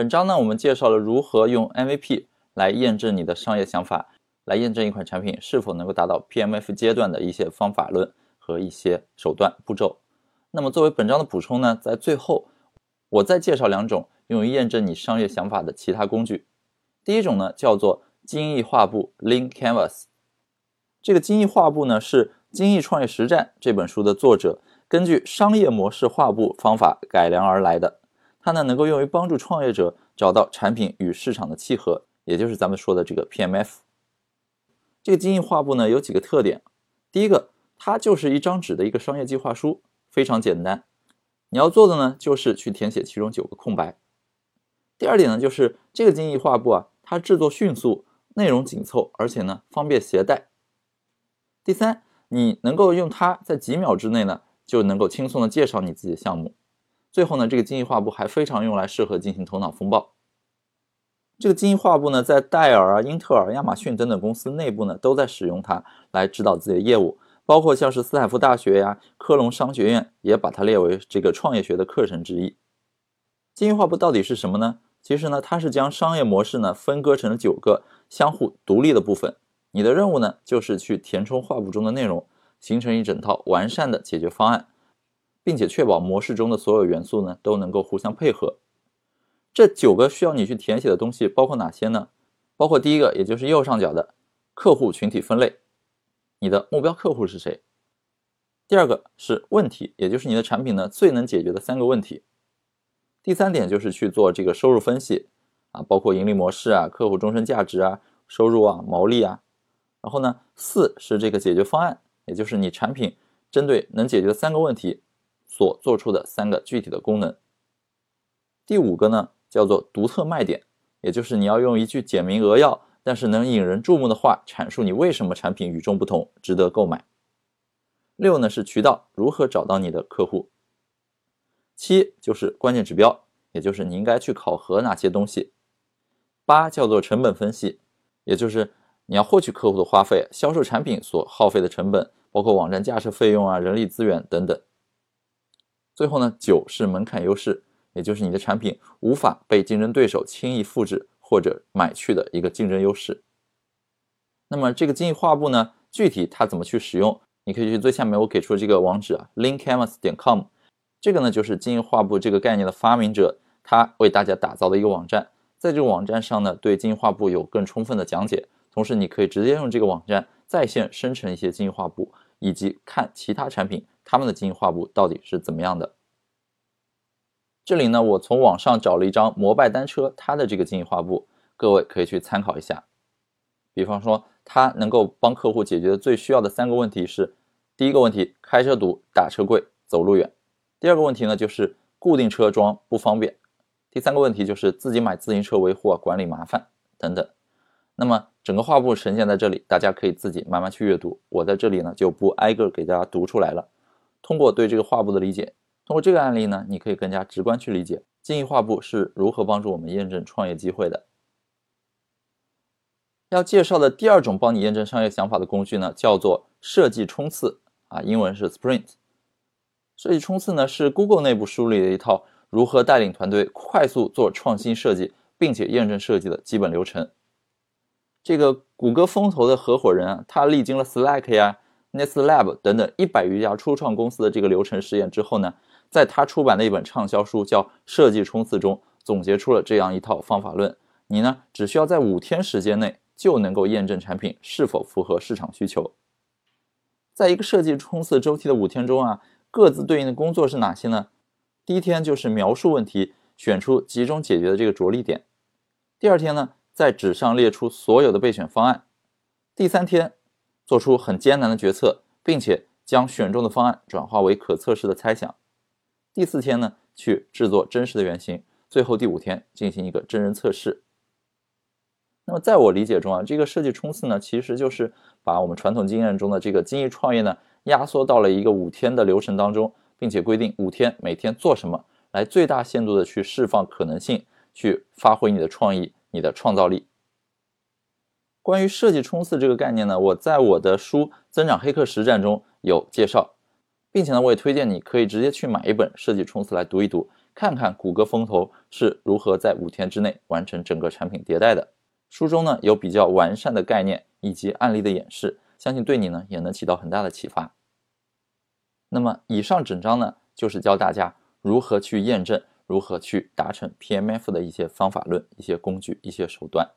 本章呢，我们介绍了如何用 MVP 来验证你的商业想法，来验证一款产品是否能够达到 PMF 阶段的一些方法论和一些手段步骤。那么作为本章的补充呢，在最后我再介绍两种用于验证你商业想法的其他工具。第一种呢，叫做精益画布 （Lean Canvas）。这个精益画布呢，是《精益创业实战》这本书的作者根据商业模式画布方法改良而来的。它呢，能够用于帮助创业者找到产品与市场的契合，也就是咱们说的这个 PMF。这个精益画布呢，有几个特点。第一个，它就是一张纸的一个商业计划书，非常简单。你要做的呢，就是去填写其中九个空白。第二点呢，就是这个精益画布啊，它制作迅速，内容紧凑，而且呢方便携带。第三，你能够用它在几秒之内呢，就能够轻松的介绍你自己的项目。最后呢，这个精益画布还非常用来适合进行头脑风暴。这个精益画布呢，在戴尔啊、英特尔、亚马逊等等公司内部呢，都在使用它来指导自己的业务，包括像是斯坦福大学呀、科隆商学院也把它列为这个创业学的课程之一。精益画布到底是什么呢？其实呢，它是将商业模式呢分割成了九个相互独立的部分。你的任务呢，就是去填充画布中的内容，形成一整套完善的解决方案。并且确保模式中的所有元素呢都能够互相配合。这九个需要你去填写的东西包括哪些呢？包括第一个，也就是右上角的客户群体分类，你的目标客户是谁？第二个是问题，也就是你的产品呢最能解决的三个问题。第三点就是去做这个收入分析啊，包括盈利模式啊、客户终身价值啊、收入啊、毛利啊。然后呢，四是这个解决方案，也就是你产品针对能解决的三个问题。所做出的三个具体的功能。第五个呢，叫做独特卖点，也就是你要用一句简明扼要，但是能引人注目的话，阐述你为什么产品与众不同，值得购买。六呢是渠道，如何找到你的客户。七就是关键指标，也就是你应该去考核哪些东西。八叫做成本分析，也就是你要获取客户的花费、销售产品所耗费的成本，包括网站架设费用啊、人力资源等等。最后呢，九是门槛优势，也就是你的产品无法被竞争对手轻易复制或者买去的一个竞争优势。那么这个精益画布呢，具体它怎么去使用？你可以去最下面我给出的这个网址啊，leancanvas 点 com，这个呢就是精益画布这个概念的发明者他为大家打造的一个网站，在这个网站上呢，对精益画布有更充分的讲解，同时你可以直接用这个网站在线生成一些精益画布，以及看其他产品。他们的经营画布到底是怎么样的？这里呢，我从网上找了一张摩拜单车它的这个经营画布，各位可以去参考一下。比方说，它能够帮客户解决的最需要的三个问题是：第一个问题，开车堵，打车贵，走路远；第二个问题呢，就是固定车桩不方便；第三个问题就是自己买自行车维护啊，管理麻烦等等。那么整个画布呈现在这里，大家可以自己慢慢去阅读。我在这里呢，就不挨个给大家读出来了。通过对这个画布的理解，通过这个案例呢，你可以更加直观去理解精益画布是如何帮助我们验证创业机会的。要介绍的第二种帮你验证商业想法的工具呢，叫做设计冲刺啊，英文是 Sprint。设计冲刺呢，是 Google 内部梳理的一套如何带领团队快速做创新设计，并且验证设计的基本流程。这个谷歌风投的合伙人啊，他历经了 Slack 呀。NestLab 等等一百余家初创公司的这个流程实验之后呢，在他出版的一本畅销书叫《设计冲刺》中，总结出了这样一套方法论。你呢，只需要在五天时间内就能够验证产品是否符合市场需求。在一个设计冲刺周期的五天中啊，各自对应的工作是哪些呢？第一天就是描述问题，选出集中解决的这个着力点。第二天呢，在纸上列出所有的备选方案。第三天。做出很艰难的决策，并且将选中的方案转化为可测试的猜想。第四天呢，去制作真实的原型。最后第五天进行一个真人测试。那么在我理解中啊，这个设计冲刺呢，其实就是把我们传统经验中的这个精益创业呢，压缩到了一个五天的流程当中，并且规定五天每天做什么，来最大限度的去释放可能性，去发挥你的创意、你的创造力。关于设计冲刺这个概念呢，我在我的书《增长黑客实战》中有介绍，并且呢，我也推荐你可以直接去买一本《设计冲刺》来读一读，看看谷歌风投是如何在五天之内完成整个产品迭代的。书中呢有比较完善的概念以及案例的演示，相信对你呢也能起到很大的启发。那么以上整章呢就是教大家如何去验证，如何去达成 PMF 的一些方法论、一些工具、一些手段。